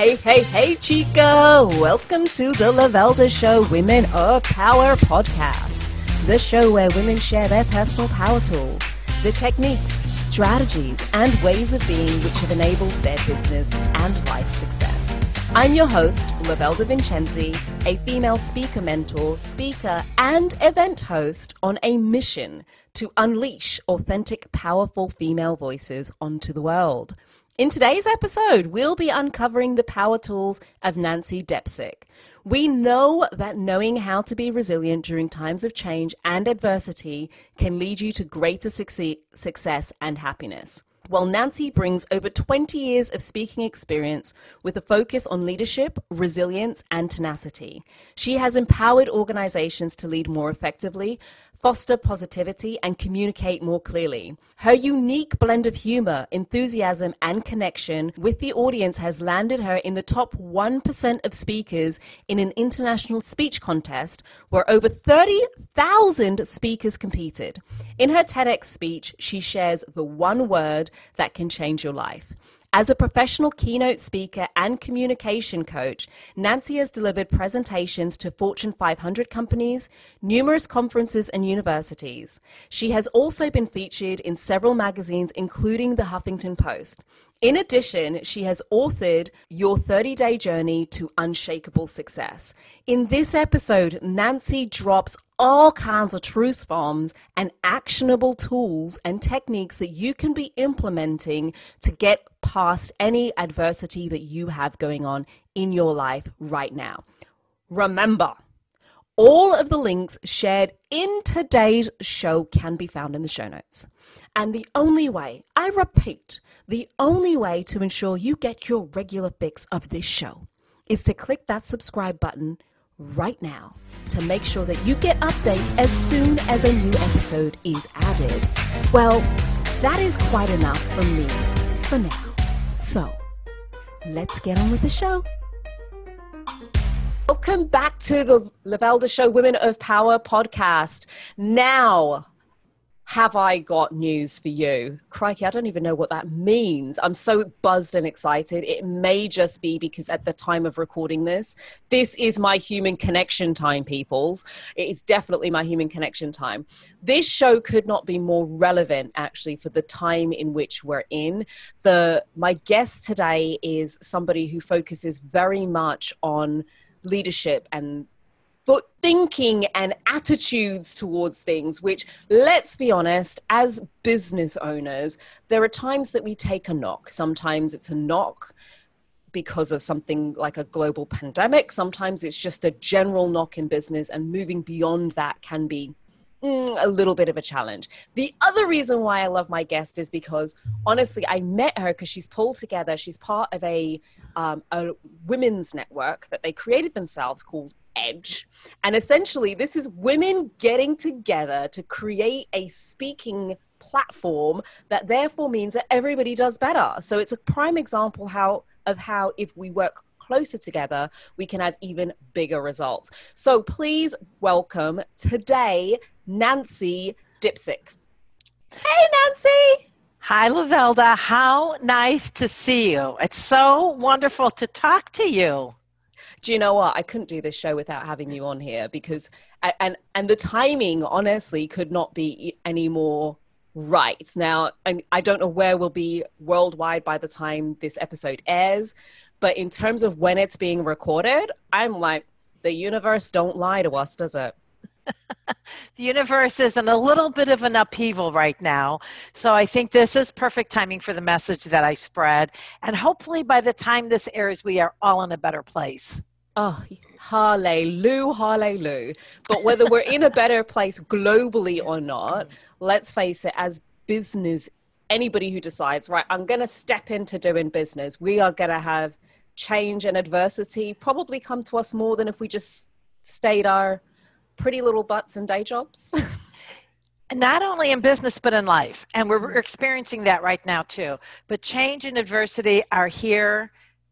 Hey, hey, hey, chica! Welcome to the Lavelda Show Women of Power podcast, the show where women share their personal power tools, the techniques, strategies, and ways of being which have enabled their business and life success. I'm your host, Lavelda Vincenzi, a female speaker mentor, speaker, and event host on a mission to unleash authentic, powerful female voices onto the world. In today's episode, we'll be uncovering the power tools of Nancy Depsic. We know that knowing how to be resilient during times of change and adversity can lead you to greater success and happiness. Well, Nancy brings over 20 years of speaking experience with a focus on leadership, resilience, and tenacity. She has empowered organizations to lead more effectively, foster positivity, and communicate more clearly. Her unique blend of humor, enthusiasm, and connection with the audience has landed her in the top 1% of speakers in an international speech contest where over 30,000 speakers competed. In her TEDx speech, she shares the one word that can change your life. As a professional keynote speaker and communication coach, Nancy has delivered presentations to Fortune 500 companies, numerous conferences, and universities. She has also been featured in several magazines, including the Huffington Post. In addition, she has authored Your 30 Day Journey to Unshakable Success. In this episode, Nancy drops all kinds of truth bombs and actionable tools and techniques that you can be implementing to get past any adversity that you have going on in your life right now. Remember, all of the links shared in today's show can be found in the show notes. And the only way, I repeat, the only way to ensure you get your regular fix of this show is to click that subscribe button right now to make sure that you get updates as soon as a new episode is added. Well, that is quite enough from me for now. So, let's get on with the show. Welcome back to the Lavelda Show Women of Power podcast. Now, have I got news for you? Crikey, I don't even know what that means. I'm so buzzed and excited. It may just be because at the time of recording this, this is my human connection time, peoples. It's definitely my human connection time. This show could not be more relevant actually for the time in which we're in. The my guest today is somebody who focuses very much on leadership and but thinking and attitudes towards things, which, let's be honest, as business owners, there are times that we take a knock. Sometimes it's a knock because of something like a global pandemic. Sometimes it's just a general knock in business, and moving beyond that can be mm, a little bit of a challenge. The other reason why I love my guest is because honestly, I met her because she's pulled together, she's part of a, um, a women's network that they created themselves called edge. And essentially, this is women getting together to create a speaking platform that therefore means that everybody does better. So it's a prime example how of how if we work closer together, we can have even bigger results. So please welcome today Nancy Dipsic. Hey Nancy! Hi, Lavelda. How nice to see you. It's so wonderful to talk to you do you know what? I couldn't do this show without having you on here because, and and the timing honestly could not be any more right. Now, I, I don't know where we'll be worldwide by the time this episode airs, but in terms of when it's being recorded, I'm like, the universe don't lie to us, does it? the universe is in a little bit of an upheaval right now. So I think this is perfect timing for the message that I spread. And hopefully by the time this airs, we are all in a better place. Oh, hallelujah, hallelujah. But whether we're in a better place globally or not, let's face it, as business, anybody who decides, right, I'm going to step into doing business, we are going to have change and adversity probably come to us more than if we just stayed our pretty little butts and day jobs. not only in business but in life and we're mm-hmm. experiencing that right now too but change and adversity are here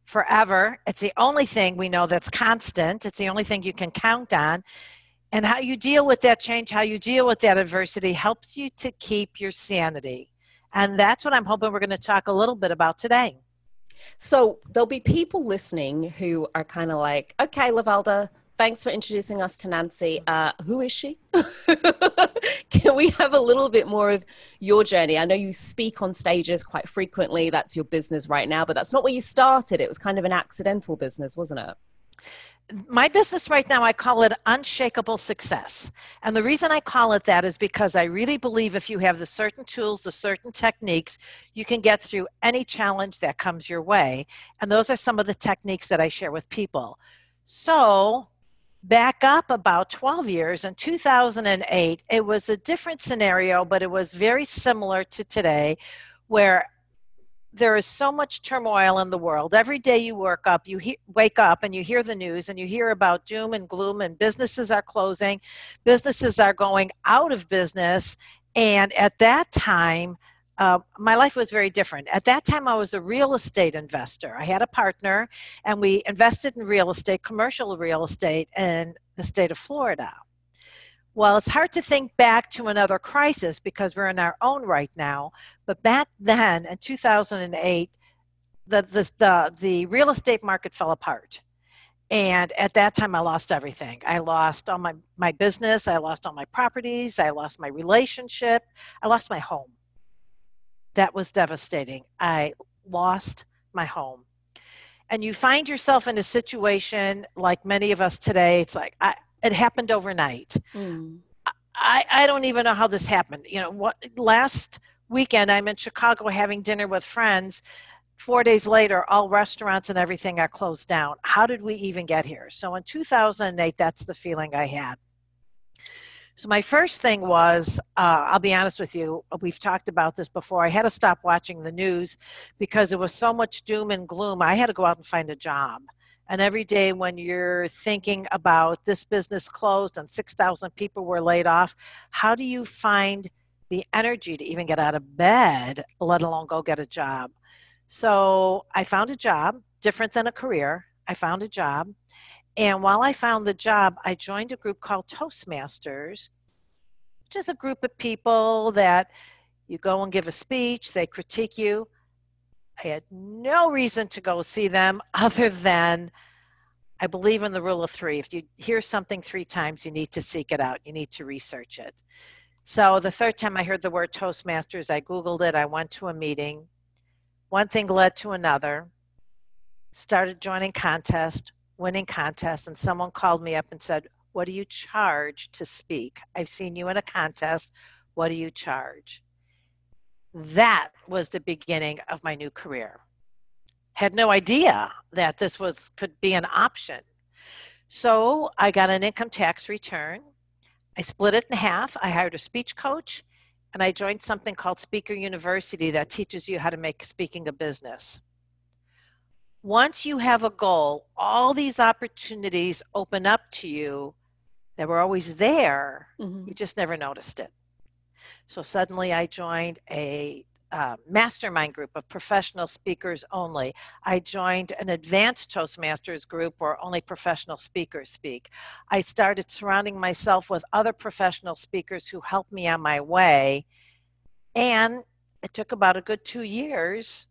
forever. It's the only thing we know that's constant. It's the only thing you can count on. And how you deal with that change, how you deal with that adversity helps you to keep your sanity. And that's what I'm hoping we're going to talk a little bit about today. So there'll be people listening who are kind of like, okay, Lavelda, thanks for introducing us to Nancy. Uh, who is she? Can we have a little bit more of your journey? I know you speak on stages quite frequently. That's your business right now, but that's not where you started. It was kind of an accidental business, wasn't it? my business right now, I call it unshakable success. And the reason I call it that is because I really believe if you have the certain tools, the certain techniques, you can get through any challenge that comes your way. And those are some of the techniques that I share with people. So, back up about 12 years in 2008, it was a different scenario, but it was very similar to today, where there is so much turmoil in the world. Every day you work up, you he- wake up and you hear the news and you hear about doom and gloom and businesses are closing, businesses are going out of business. And at that time, uh, my life was very different. At that time, I was a real estate investor. I had a partner, and we invested in real estate, commercial real estate, in the state of Florida. Well, it's hard to think back to another crisis because we're in our own right now. But back then in 2008, the, the, the, the real estate market fell apart. And at that time, I lost everything. I lost all my, my business, I lost all my properties, I lost my relationship, I lost my home. That was devastating. I lost my home. And you find yourself in a situation like many of us today, it's like, I, it happened overnight. Mm. I, I don't even know how this happened. You know, what last weekend I'm in Chicago having dinner with friends. Four days later, all restaurants and everything are closed down. How did we even get here? So in 2008, that's the feeling I had. So my first thing was, uh, I'll be honest with you, we've talked about this before. I had to stop watching the news because there was so much doom and gloom. I had to go out and find a job. And every day when you're thinking about this business closed and 6,000 people were laid off, how do you find the energy to even get out of bed, let alone go get a job? So I found a job, different than a career. I found a job. And while I found the job, I joined a group called Toastmasters, which is a group of people that you go and give a speech, they critique you. I had no reason to go see them other than I believe in the rule of three. If you hear something three times, you need to seek it out, you need to research it. So the third time I heard the word Toastmasters, I Googled it, I went to a meeting. One thing led to another, started joining contests, winning contests, and someone called me up and said, What do you charge to speak? I've seen you in a contest. What do you charge? that was the beginning of my new career. Had no idea that this was could be an option. So I got an income tax return. I split it in half. I hired a speech coach and I joined something called Speaker University that teaches you how to make speaking a business. Once you have a goal, all these opportunities open up to you that were always there. Mm-hmm. You just never noticed it. So suddenly I joined a uh, mastermind group of professional speakers only. I joined an advanced Toastmasters group where only professional speakers speak. I started surrounding myself with other professional speakers who helped me on my way. And it took about a good two years,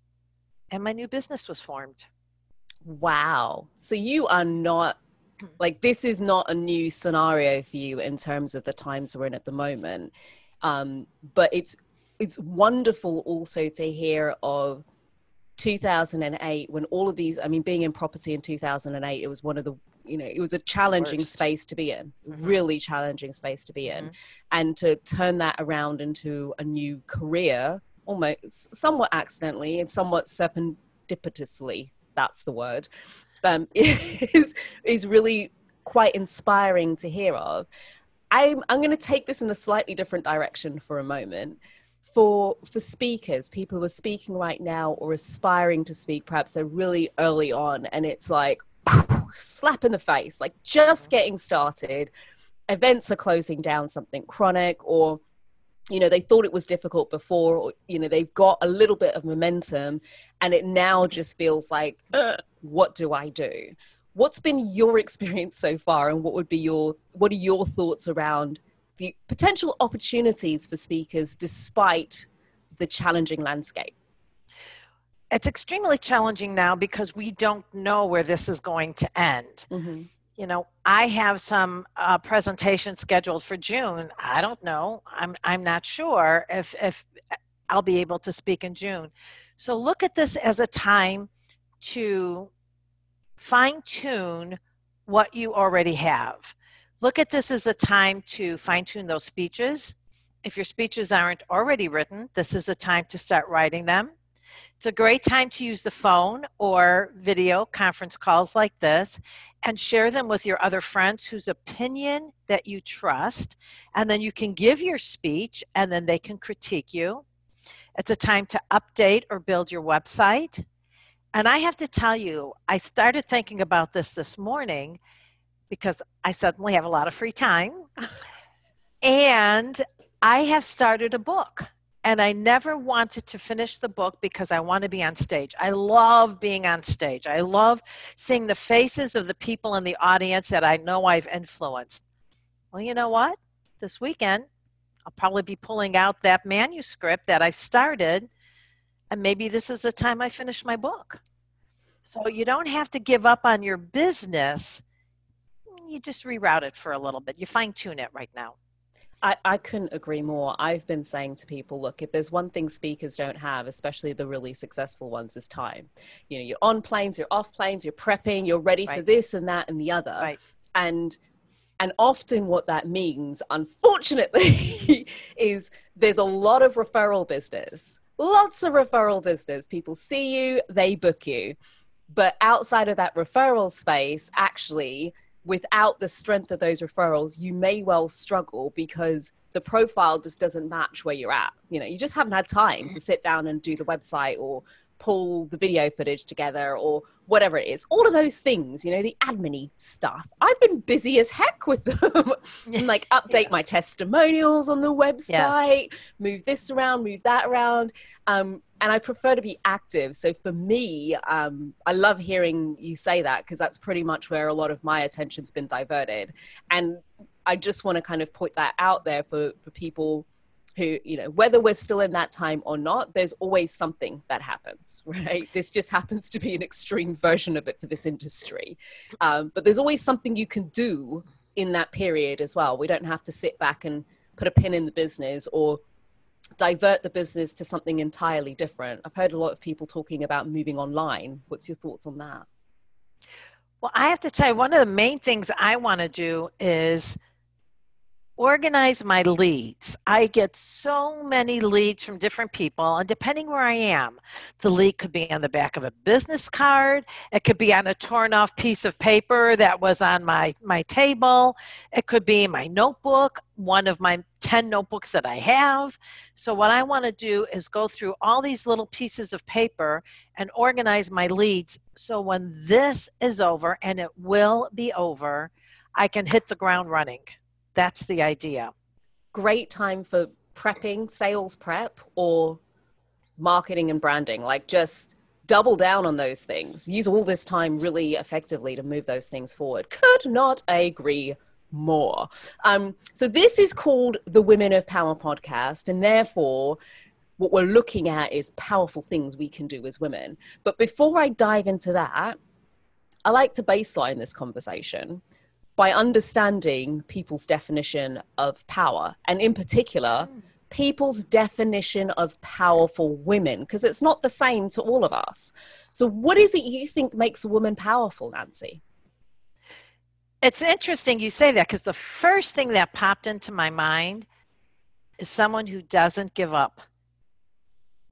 and my new business was formed. Wow. So you are not like this is not a new scenario for you in terms of the times we're in at the moment um, but it's it's wonderful also to hear of 2008 when all of these i mean being in property in 2008 it was one of the you know it was a challenging Worst. space to be in mm-hmm. really challenging space to be in mm-hmm. and to turn that around into a new career almost somewhat accidentally and somewhat serendipitously that's the word um, is is really quite inspiring to hear of I'm, I'm going to take this in a slightly different direction for a moment. For, for speakers, people who are speaking right now or aspiring to speak, perhaps they're really early on, and it's like slap in the face, like just getting started. Events are closing down, something chronic, or you know they thought it was difficult before or you know they've got a little bit of momentum and it now just feels like what do i do what's been your experience so far and what would be your what are your thoughts around the potential opportunities for speakers despite the challenging landscape it's extremely challenging now because we don't know where this is going to end. Mm-hmm. You know, I have some uh, presentations scheduled for June. I don't know. I'm I'm not sure if if I'll be able to speak in June. So look at this as a time to fine tune what you already have. Look at this as a time to fine tune those speeches. If your speeches aren't already written, this is a time to start writing them. It's a great time to use the phone or video conference calls like this and share them with your other friends whose opinion that you trust. And then you can give your speech and then they can critique you. It's a time to update or build your website. And I have to tell you, I started thinking about this this morning because I suddenly have a lot of free time. and I have started a book and I never wanted to finish the book because I want to be on stage. I love being on stage. I love seeing the faces of the people in the audience that I know I've influenced. Well, you know what? This weekend, I'll probably be pulling out that manuscript that I've started, and maybe this is the time I finish my book. So you don't have to give up on your business. You just reroute it for a little bit. You fine tune it right now. I, I couldn't agree more. I've been saying to people, look, if there's one thing speakers don't have, especially the really successful ones, is time. You know, you're on planes, you're off planes, you're prepping, you're ready right. for this and that and the other. Right. And and often what that means, unfortunately, is there's a lot of referral business. Lots of referral business. People see you, they book you. But outside of that referral space, actually, without the strength of those referrals, you may well struggle because the profile just doesn't match where you're at. You know, you just haven't had time to sit down and do the website or pull the video footage together or whatever it is. All of those things, you know, the admin stuff. I've been busy as heck with them. and like update yes. my testimonials on the website, yes. move this around, move that around. Um, and I prefer to be active. So for me, um, I love hearing you say that because that's pretty much where a lot of my attention's been diverted. And I just want to kind of put that out there for, for people who you know whether we're still in that time or not there's always something that happens right this just happens to be an extreme version of it for this industry um, but there's always something you can do in that period as well we don't have to sit back and put a pin in the business or divert the business to something entirely different. I've heard a lot of people talking about moving online. What's your thoughts on that? Well i have to tell you one of the main things i want to do is organize my leads. I get so many leads from different people, and depending where I am, the lead could be on the back of a business card, it could be on a torn off piece of paper that was on my, my table, it could be my notebook, one of my 10 notebooks that I have. So, what I want to do is go through all these little pieces of paper and organize my leads so when this is over, and it will be over, I can hit the ground running. That's the idea. Great time for prepping, sales prep, or marketing and branding. Like just double down on those things. Use all this time really effectively to move those things forward. Could not agree more. Um, so this is called the Women of Power podcast, and therefore what we're looking at is powerful things we can do as women. But before I dive into that, I like to baseline this conversation by understanding people's definition of power, and in particular, people's definition of powerful women, because it's not the same to all of us. So, what is it you think makes a woman powerful, Nancy? It's interesting you say that because the first thing that popped into my mind is someone who doesn't give up.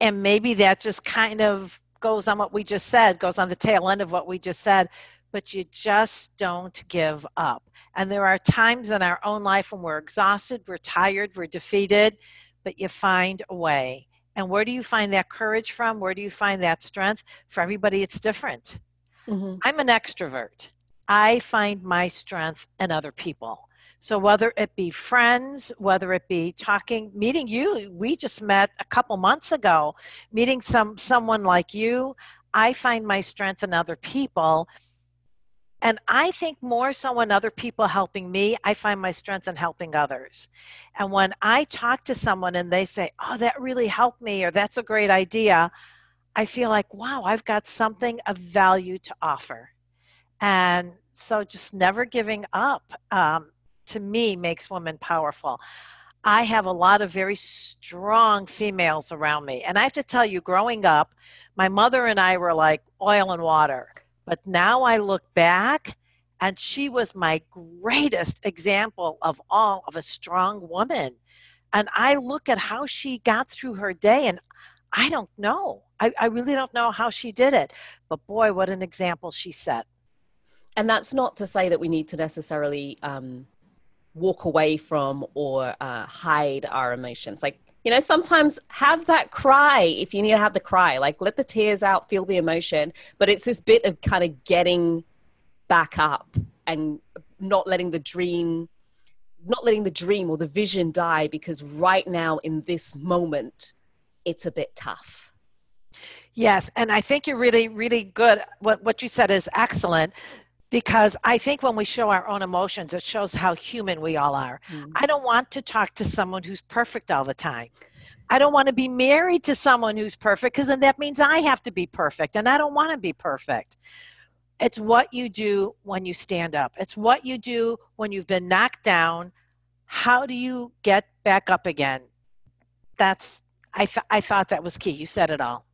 And maybe that just kind of goes on what we just said, goes on the tail end of what we just said but you just don't give up. And there are times in our own life when we're exhausted, we're tired, we're defeated, but you find a way. And where do you find that courage from? Where do you find that strength? For everybody, it's different. Mm-hmm. I'm an extrovert. I find my strength in other people. So whether it be friends, whether it be talking, meeting you, we just met a couple months ago, meeting some someone like you, I find my strength in other people and I think more so when other people helping me, I find my strength in helping others. And when I talk to someone and they say, Oh, that really helped me, or that's a great idea, I feel like, wow, I've got something of value to offer. And so just never giving up um, to me makes women powerful. I have a lot of very strong females around me. And I have to tell you, growing up, my mother and I were like oil and water. But now I look back and she was my greatest example of all of a strong woman. And I look at how she got through her day and I don't know. I, I really don't know how she did it. But boy, what an example she set. And that's not to say that we need to necessarily um, walk away from or uh, hide our emotions. Like, you know, sometimes have that cry if you need to have the cry. Like, let the tears out, feel the emotion. But it's this bit of kind of getting back up and not letting the dream not letting the dream or the vision die because right now in this moment it's a bit tough yes and i think you're really really good what what you said is excellent because I think when we show our own emotions, it shows how human we all are. Mm-hmm. I don't want to talk to someone who's perfect all the time. I don't want to be married to someone who's perfect because then that means I have to be perfect, and I don't want to be perfect. It's what you do when you stand up, it's what you do when you've been knocked down. How do you get back up again? That's, I, th- I thought that was key. You said it all.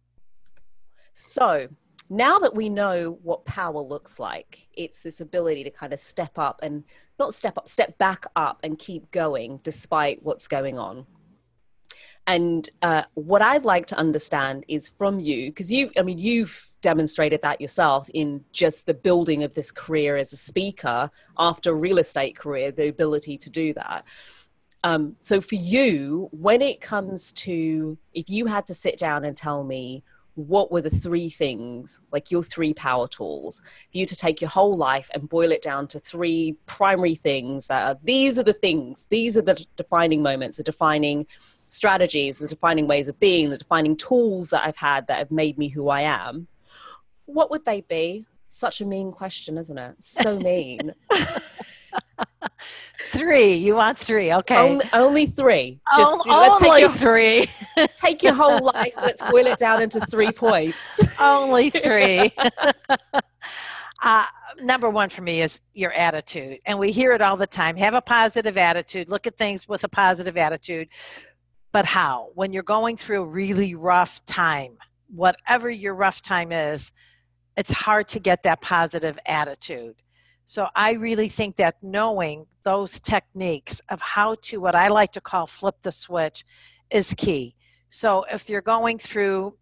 So, now that we know what power looks like, it's this ability to kind of step up and not step up, step back up and keep going despite what's going on. And uh, what I'd like to understand is from you, because you, I mean, you've demonstrated that yourself in just the building of this career as a speaker after real estate career, the ability to do that. Um, so for you, when it comes to, if you had to sit down and tell me what were the three things, like your three power tools, for you to take your whole life and boil it down to three primary things that are these are the things, these are the defining moments, the defining strategies, the defining ways of being, the defining tools that I've had that have made me who I am, what would they be? Such a mean question, isn't it? So mean. three. You want three? Okay. Only, only three. Just o- let's only take your, three. take your whole life. Let's boil it down into three points. only three. Uh, number one for me is your attitude. And we hear it all the time. Have a positive attitude. Look at things with a positive attitude. But how? When you're going through a really rough time, whatever your rough time is, it's hard to get that positive attitude. So I really think that knowing those techniques of how to, what I like to call flip the switch, is key. So if you're going through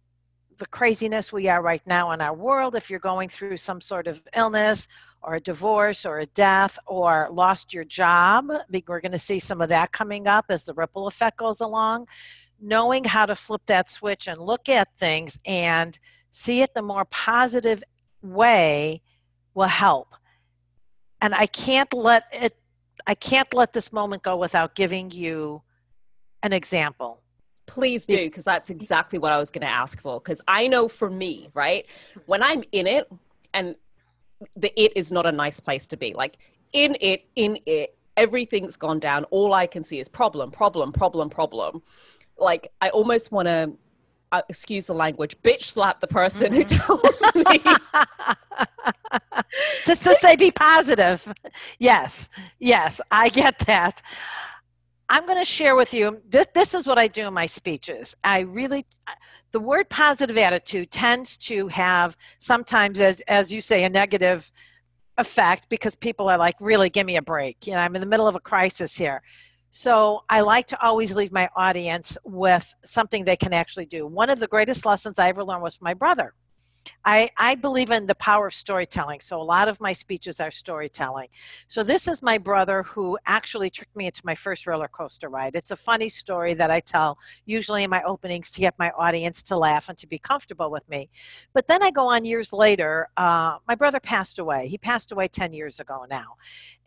the craziness we are right now in our world, if you're going through some sort of illness or a divorce or a death or lost your job, we're going to see some of that coming up as the ripple effect goes along. Knowing how to flip that switch and look at things and see it the more positive way will help and I can't let it I can't let this moment go without giving you an example. Please do, because that's exactly what I was going to ask for. Because I know for me, right, when I'm in it, and the it is not a nice place to be. Like in it, in it, everything's gone down. All I can see is problem, problem, problem, problem. Like I almost want to uh, excuse the language, bitch slap the person mm-hmm. who tells me. Just to say be positive. Yes, yes, I get that. I'm going to share with you this, this is what I do in my speeches. I really, the word positive attitude tends to have sometimes, as, as you say, a negative effect because people are like, really, give me a break. You know, I'm in the middle of a crisis here. So I like to always leave my audience with something they can actually do. One of the greatest lessons I ever learned was from my brother. I, I believe in the power of storytelling. So a lot of my speeches are storytelling. So this is my brother who actually tricked me into my first roller coaster ride. It's a funny story that I tell usually in my openings to get my audience to laugh and to be comfortable with me. But then I go on years later. Uh, my brother passed away. He passed away 10 years ago now.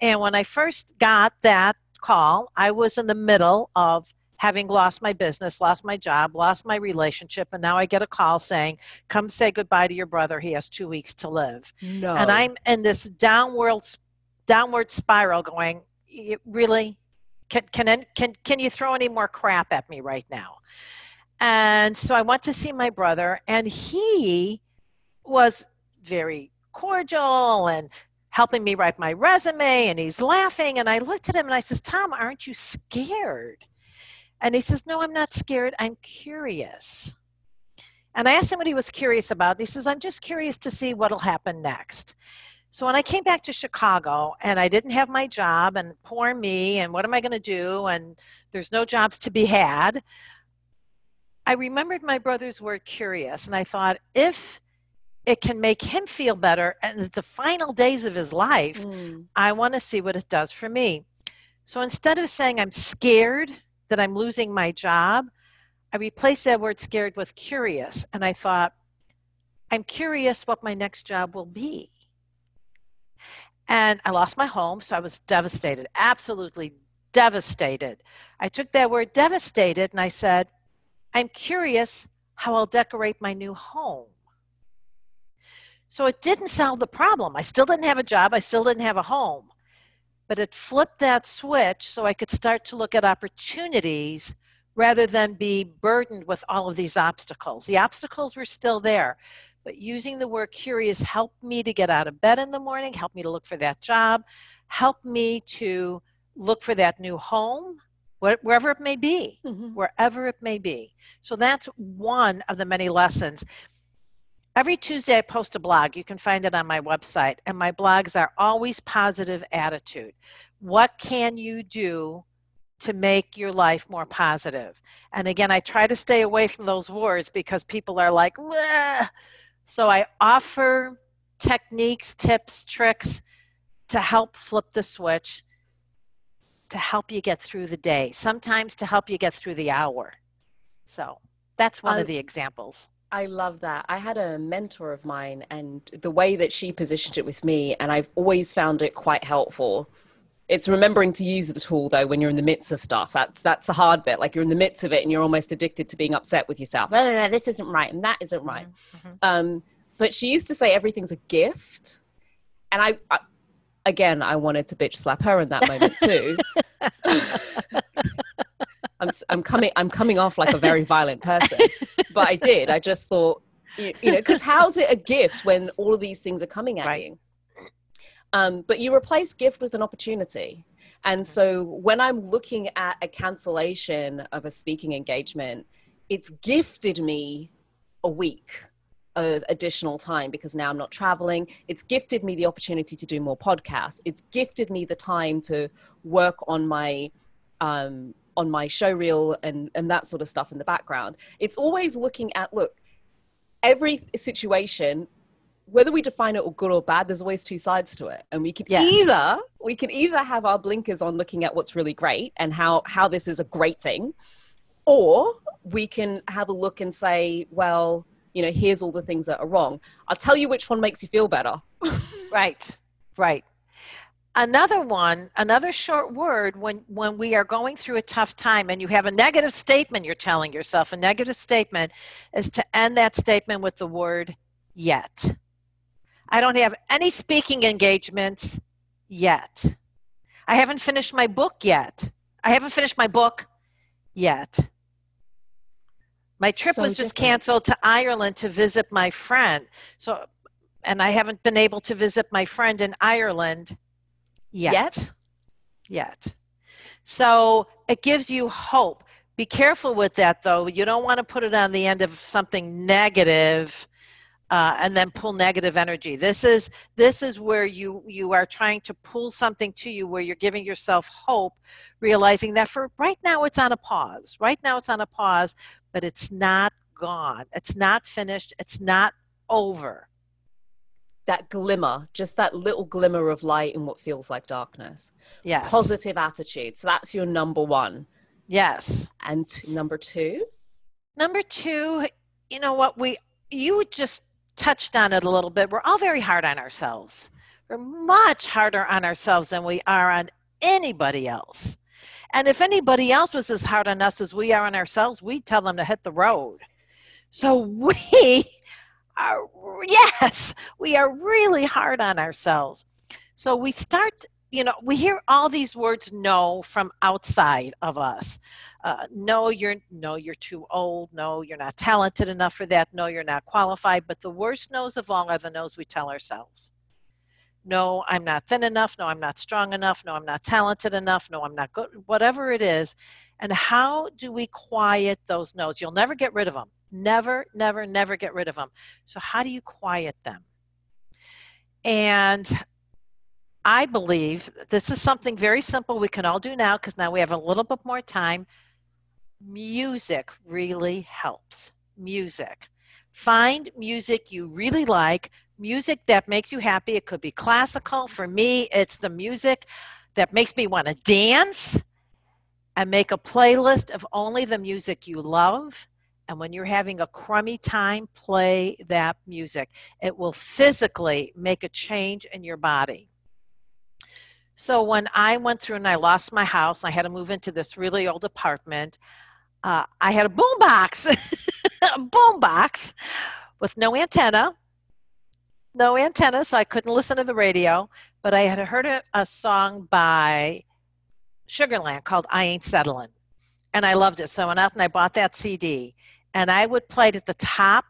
And when I first got that call. I was in the middle of having lost my business, lost my job, lost my relationship, and now I get a call saying, "Come say goodbye to your brother. He has two weeks to live." No. And I'm in this downward downward spiral, going, "Really? Can can can can you throw any more crap at me right now?" And so I went to see my brother, and he was very cordial and helping me write my resume and he's laughing and i looked at him and i says tom aren't you scared? And he says no i'm not scared. I'm curious. And i asked him what he was curious about he says i'm just curious to see what'll happen next. So when i came back to chicago and i didn't have my job and poor me and what am i going to do and there's no jobs to be had i remembered my brother's word curious. And i thought if it can make him feel better and the final days of his life mm. i want to see what it does for me. So instead of saying i'm scared that i'm losing my job i replaced that word scared with curious and i thought i'm curious what my next job will be. And i lost my home so i was devastated absolutely devastated. I took that word devastated and i said i'm curious how i'll decorate my new home so it didn't solve the problem. I still didn't have a job, I still didn't have a home. But it flipped that switch so I could start to look at opportunities rather than be burdened with all of these obstacles. The obstacles were still there, but using the word curious helped me to get out of bed in the morning, helped me to look for that job, helped me to look for that new home, wherever it may be, mm-hmm. wherever it may be. So that's one of the many lessons. Every Tuesday, I post a blog. You can find it on my website. And my blogs are always positive attitude. What can you do to make your life more positive? And again, I try to stay away from those words because people are like, Wah! so I offer techniques, tips, tricks to help flip the switch, to help you get through the day, sometimes to help you get through the hour. So that's one uh, of the examples. I love that. I had a mentor of mine, and the way that she positioned it with me, and I've always found it quite helpful. It's remembering to use the tool though when you're in the midst of stuff. That's that's the hard bit. Like you're in the midst of it, and you're almost addicted to being upset with yourself. No, no, no, this isn't right, and that isn't right. Mm-hmm. mm-hmm. Um, but she used to say everything's a gift, and I, I again, I wanted to bitch slap her in that moment too. I'm, I'm coming I'm coming off like a very violent person, but I did. I just thought, you, you know, because how's it a gift when all of these things are coming at right. you? Um, but you replace gift with an opportunity. And so when I'm looking at a cancellation of a speaking engagement, it's gifted me a week of additional time because now I'm not traveling. It's gifted me the opportunity to do more podcasts. It's gifted me the time to work on my um, on my show reel and and that sort of stuff in the background. It's always looking at look every situation whether we define it or good or bad there's always two sides to it. And we can either we can either have our blinkers on looking at what's really great and how how this is a great thing or we can have a look and say well you know here's all the things that are wrong. I'll tell you which one makes you feel better. Right. Right another one another short word when when we are going through a tough time and you have a negative statement you're telling yourself a negative statement is to end that statement with the word yet. I don't have any speaking engagements yet. I haven't finished my book yet. I haven't finished my book yet. My trip so was just different. canceled to ireland to visit my friend. So and i haven't been able to visit my friend in ireland Yet. Yet. Yet. So it gives you hope. Be careful with that, though. You don't want to put it on the end of something negative, uh, and then pull negative energy. This is this is where you you are trying to pull something to you, where you're giving yourself hope, realizing that for right now it's on a pause. Right now it's on a pause, but it's not gone. It's not finished. It's not over that glimmer, just that little glimmer of light in what feels like darkness. Yes. Positive attitude. So that's your number one. Yes. And number two? Number two, you know what, we you just touched on it a little bit. We're all very hard on ourselves. We're much harder on ourselves than we are on anybody else. And if anybody else was as hard on us as we are on ourselves, we'd tell them to hit the road. So we are, yes, we are really hard on ourselves. So we start, you know, we hear all these words no from outside of us. Uh, no, you're no, you're too old. No, you're not talented enough for that. No, you're not qualified. But the worst no's of all are the no's we tell ourselves. No, I'm not thin enough. No, I'm not strong enough. No, I'm not talented enough. No, I'm not good. Whatever it is. And how do we quiet those no's? You'll never get rid of them. Never, never, never get rid of them. So, how do you quiet them? And I believe this is something very simple we can all do now because now we have a little bit more time. Music really helps. Music. Find music you really like, music that makes you happy. It could be classical. For me, it's the music that makes me want to dance and make a playlist of only the music you love. And when you're having a crummy time, play that music. It will physically make a change in your body. So when I went through and I lost my house, I had to move into this really old apartment. Uh, I had a boom box, a boom box with no antenna, no antenna, so I couldn't listen to the radio. But I had heard a, a song by Sugarland called "I Ain't Settling," and I loved it. So I went out and I bought that CD, and I would play it at the top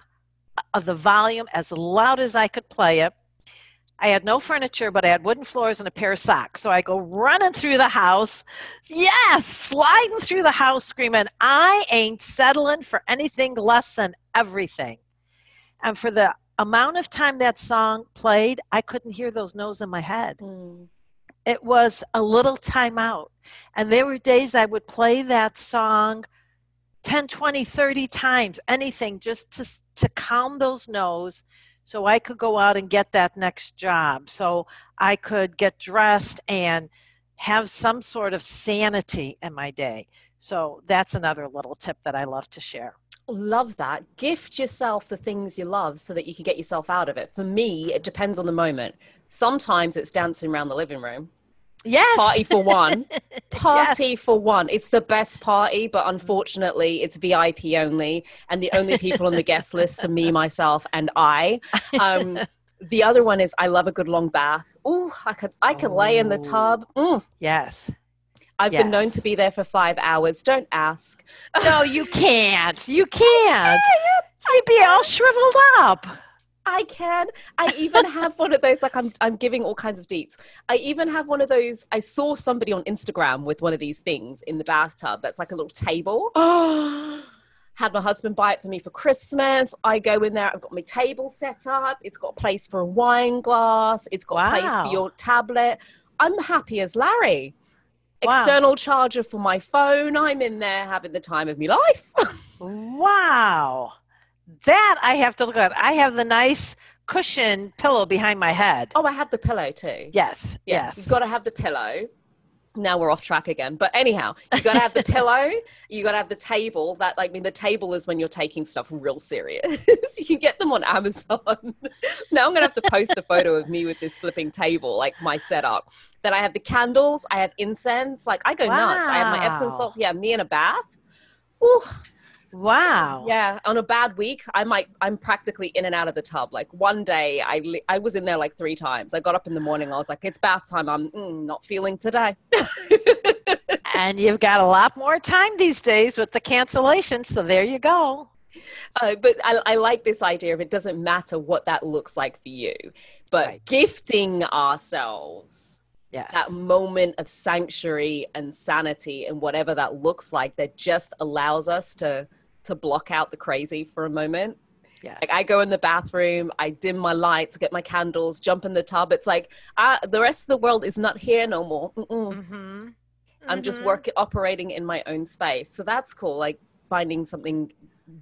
of the volume as loud as I could play it I had no furniture, but I had wooden floors and a pair of socks. So I go running through the house. Yes, sliding through the house, screaming, I ain't settling for anything less than everything. And for the amount of time that song played, I couldn't hear those no's in my head. Mm. It was a little time out. And there were days I would play that song 10, 20, 30 times, anything just to, to calm those no's so I could go out and get that next job. So I could get dressed and have some sort of sanity in my day. So that's another little tip that I love to share. Love that. Gift yourself the things you love so that you can get yourself out of it. For me, it depends on the moment. Sometimes it's dancing around the living room. Yes. Party for one. Party yes. for one. It's the best party, but unfortunately, it's VIP only. And the only people on the guest list are me, myself, and I. Um, the other one is I love a good long bath. Oh, I could I could oh. lay in the tub. Mm. Yes. I've yes. been known to be there for five hours. Don't ask. No, you can't. You can't. i'd be all shriveled up. I can. I even have one of those, like I'm I'm giving all kinds of deets. I even have one of those. I saw somebody on Instagram with one of these things in the bathtub that's like a little table. Oh had my husband buy it for me for Christmas. I go in there, I've got my table set up, it's got a place for a wine glass, it's got wow. a place for your tablet. I'm happy as Larry. Wow. External charger for my phone. I'm in there having the time of my life. wow. That I have to look at. I have the nice cushion pillow behind my head. Oh, I have the pillow too. Yes. Yeah, yes. You've got to have the pillow. Now we're off track again. But anyhow, you got to have the pillow. You got to have the table. That like, I mean, the table is when you're taking stuff real serious. you can get them on Amazon. now I'm gonna have to post a photo of me with this flipping table, like my setup. Then I have the candles. I have incense. Like I go wow. nuts. I have my Epsom salts. Yeah, me in a bath. Ooh, Wow. Yeah, on a bad week, I might I'm practically in and out of the tub. Like one day I I was in there like 3 times. I got up in the morning, I was like it's bath time. I'm mm, not feeling today. and you've got a lot more time these days with the cancellation, so there you go. Uh, but I, I, like this idea of it doesn't matter what that looks like for you, but right. gifting ourselves yes. that moment of sanctuary and sanity and whatever that looks like that just allows us to to block out the crazy for a moment. Yes. Like I go in the bathroom, I dim my lights, get my candles, jump in the tub. It's like uh, the rest of the world is not here no more. Mm-hmm. I'm just mm-hmm. working, operating in my own space. So that's cool. Like finding something,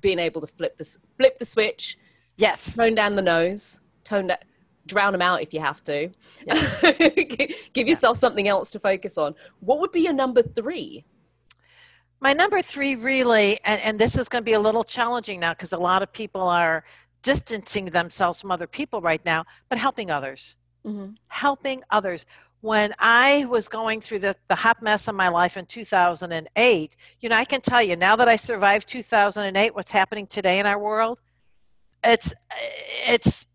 being able to flip the flip the switch. Yes. Tone down the no's. Tone down. Drown them out if you have to. Give yourself something else to focus on. What would be your number three? My number three really, and, and this is going to be a little challenging now because a lot of people are distancing themselves from other people right now, but helping others. Mm-hmm. Helping others. When I was going through the, the hot mess of my life in 2008, you know, I can tell you now that I survived 2008, what's happening today in our world, it's, it's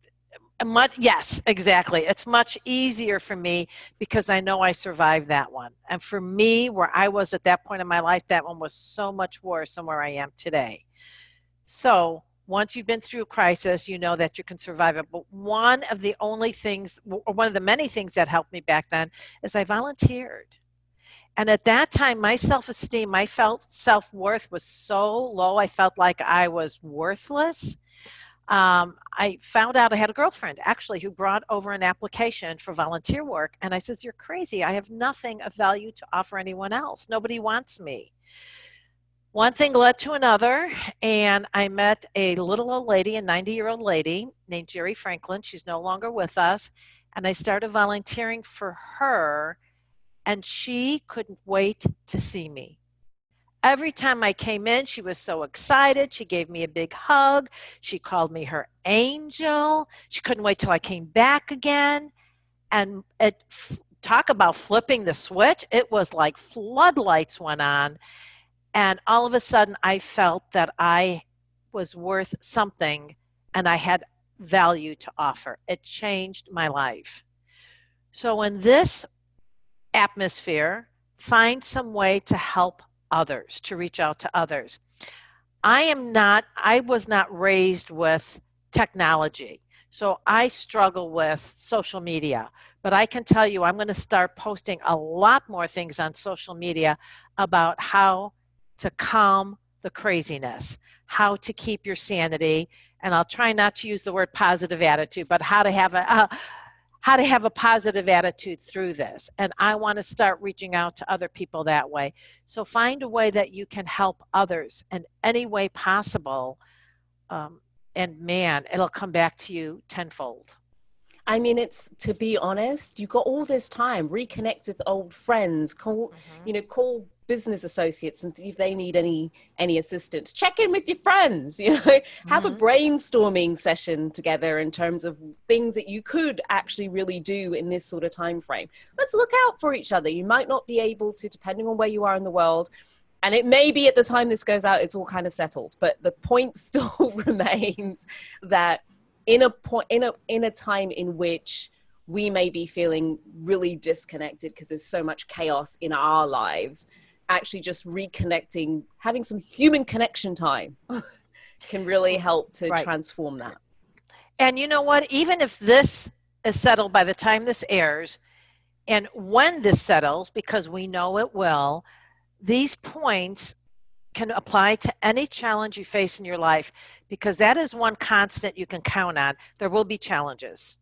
much yes exactly. It's much easier for me because i know i survived that one. And for me where i was at that point in my life that one was so much worse than where i am today. So once you've been through a crisis you know that you can survive it. But one of the only things or one of the many things that helped me back then is i volunteered. And at that time my self-esteem my felt self-worth was so low i felt like i was worthless um, I found out I had a girlfriend actually who brought over an application for volunteer work. And I says, You're crazy. I have nothing of value to offer anyone else. Nobody wants me. One thing led to another, and I met a little old lady, a 90 year old lady named Jerry Franklin. She's no longer with us. And I started volunteering for her, and she couldn't wait to see me. Every time I came in, she was so excited. She gave me a big hug. She called me her angel. She couldn't wait till I came back again. And it, talk about flipping the switch, it was like floodlights went on. And all of a sudden, I felt that I was worth something and I had value to offer. It changed my life. So, in this atmosphere, find some way to help others, to reach out to others. I am not, I was not raised with technology. So I struggle with social media, but I can tell you I'm going to start posting a lot more things on social media about how to calm the craziness, how to keep your sanity, and I'll try not to use the word positive attitude, but how to have a, a how to have a positive attitude through this. And I want to start reaching out to other people that way. So find a way that you can help others in any way possible. Um, and man, it'll come back to you tenfold. I mean, it's to be honest, You've got all this time, reconnect with old friends, call, mm-hmm. you know, call business associates and if they need any any assistance check in with your friends you know mm-hmm. have a mm-hmm. brainstorming session together in terms of things that you could actually really do in this sort of time frame let's look out for each other you might not be able to depending on where you are in the world and it may be at the time this goes out it's all kind of settled but the point still remains that in a point in a in a time in which we may be feeling really disconnected because there's so much chaos in our lives actually just reconnecting, having some human connection time can really help to right. transform that. And you know what? Even if this is settled by the time this airs, and when this settles, because we know it will, these points can apply to any challenge you face in your life because that is one constant you can count on. There will be challenges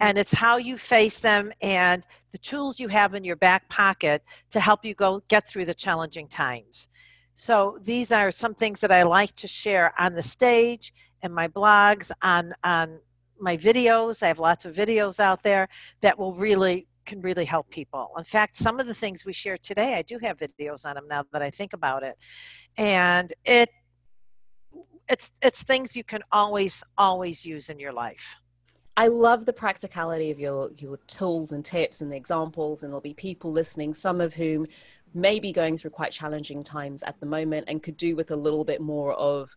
and it's how you face them and the tools you have in your back pocket to help you go get through the challenging times. So these are some things that i like to share on the stage and my blogs on on my videos. I have lots of videos out there that will really can really help people. In fact some of the things we share today i do have videos on them now that i think about it. And it it's it's things you can always always use in your life I love the practicality of your your tools and tips and the examples, and there'll be people listening, some of whom may be going through quite challenging times at the moment and could do with a little bit more of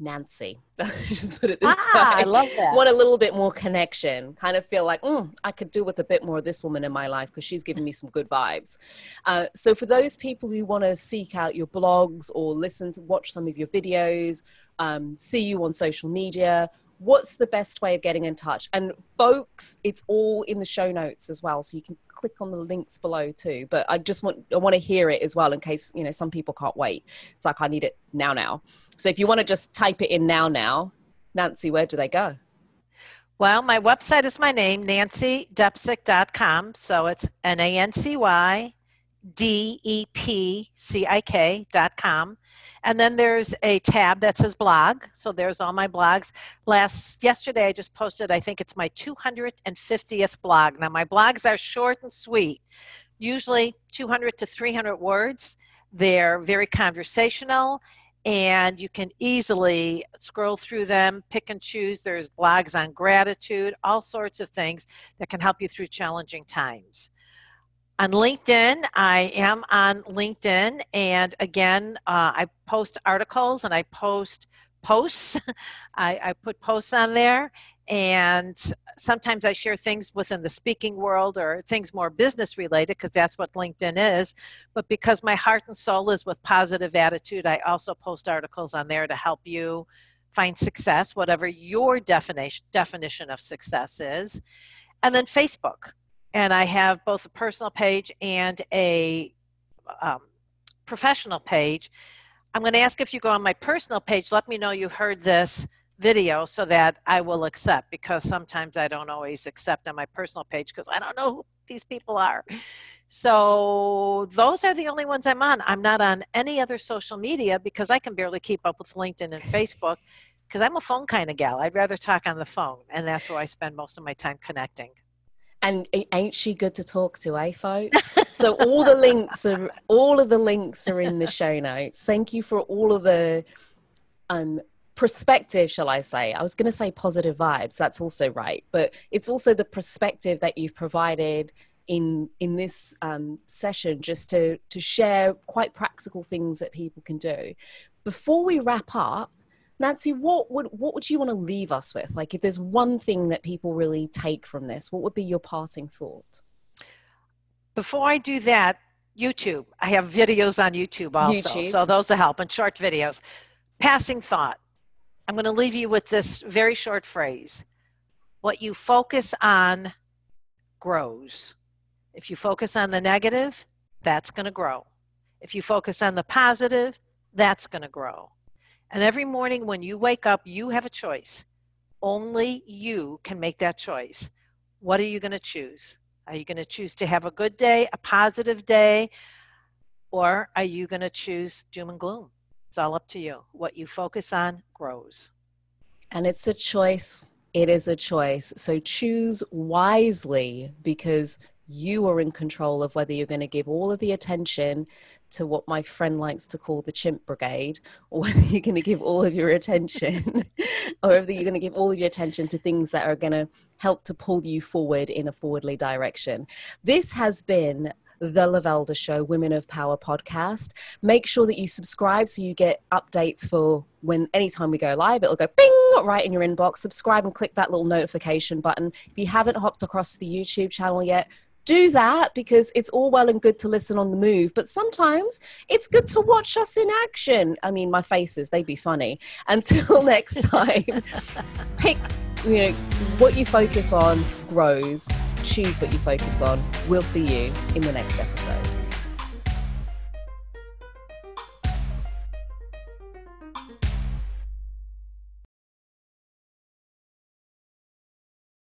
Nancy. Just put it this ah, way. I love that. Want a little bit more connection. Kind of feel like, mm, I could do with a bit more of this woman in my life because she's giving me some good vibes. Uh, so for those people who want to seek out your blogs or listen to watch some of your videos, um, see you on social media, what's the best way of getting in touch? And folks, it's all in the show notes as well, so you can click on the links below too. But I just want I want to hear it as well in case you know some people can't wait. It's like I need it now now. So if you want to just type it in now now, Nancy, where do they go? Well, my website is my name, nancydepcik.com. So it's N A N C Y D E P C I K dot com. And then there's a tab that says blog. So there's all my blogs. Last yesterday I just posted, I think it's my 250th blog. Now my blogs are short and sweet, usually 200 to 300 words. They're very conversational and you can easily scroll through them, pick and choose. There's blogs on gratitude, all sorts of things that can help you through challenging times on LinkedIn. I am on LinkedIn, and again, uh, I post articles and I post posts. I, I, put posts on there, and sometimes I share things within the speaking world or things more business related because that's what LinkedIn is. But because my heart and soul is with positive attitude, I also post articles on there to help you find success, whatever your definition definition of success is. And then Facebook. And I have both a personal page and a um, professional page. I'm going to ask if you go on my personal page, let me know you heard this video so that I will accept because sometimes I don't always accept on my personal page because I don't know who these people are. So those are the only ones I'm on. I'm not on any other social media because I can barely keep up with LinkedIn and Facebook because I'm a phone kind of gal. I'd rather talk on the phone, and that's where I spend most of my time connecting. And ain't she good to talk to, eh, folks? so all the links are all of the links are in the show notes. Thank you for all of the um perspective, shall I say? I was going to say positive vibes. That's also right, but it's also the perspective that you've provided in in this um, session, just to to share quite practical things that people can do. Before we wrap up, Nancy, what would what would you want to leave us with? Like, if there's one thing that people really take from this, what would be your parting thought? Before I do that, YouTube. I have videos on YouTube also, YouTube. so those will help and short videos. Passing thought I'm going to leave you with this very short phrase What you focus on grows. If you focus on the negative, that's going to grow. If you focus on the positive, that's going to grow. And every morning when you wake up, you have a choice. Only you can make that choice. What are you going to choose? Are you going to choose to have a good day, a positive day, or are you going to choose doom and gloom? It's all up to you. What you focus on grows. And it's a choice. It is a choice. So choose wisely because you are in control of whether you're going to give all of the attention to what my friend likes to call the chimp brigade or whether you're going to give all of your attention or whether you're going to give all of your attention to things that are going to help to pull you forward in a forwardly direction. This has been the Lavelda Show Women of Power podcast. Make sure that you subscribe so you get updates for when anytime we go live. It'll go bing right in your inbox. Subscribe and click that little notification button. If you haven't hopped across to the YouTube channel yet, do that because it's all well and good to listen on the move, but sometimes it's good to watch us in action. I mean, my faces, they'd be funny. Until next time, pick you know what you focus on grows choose what you focus on we'll see you in the next episode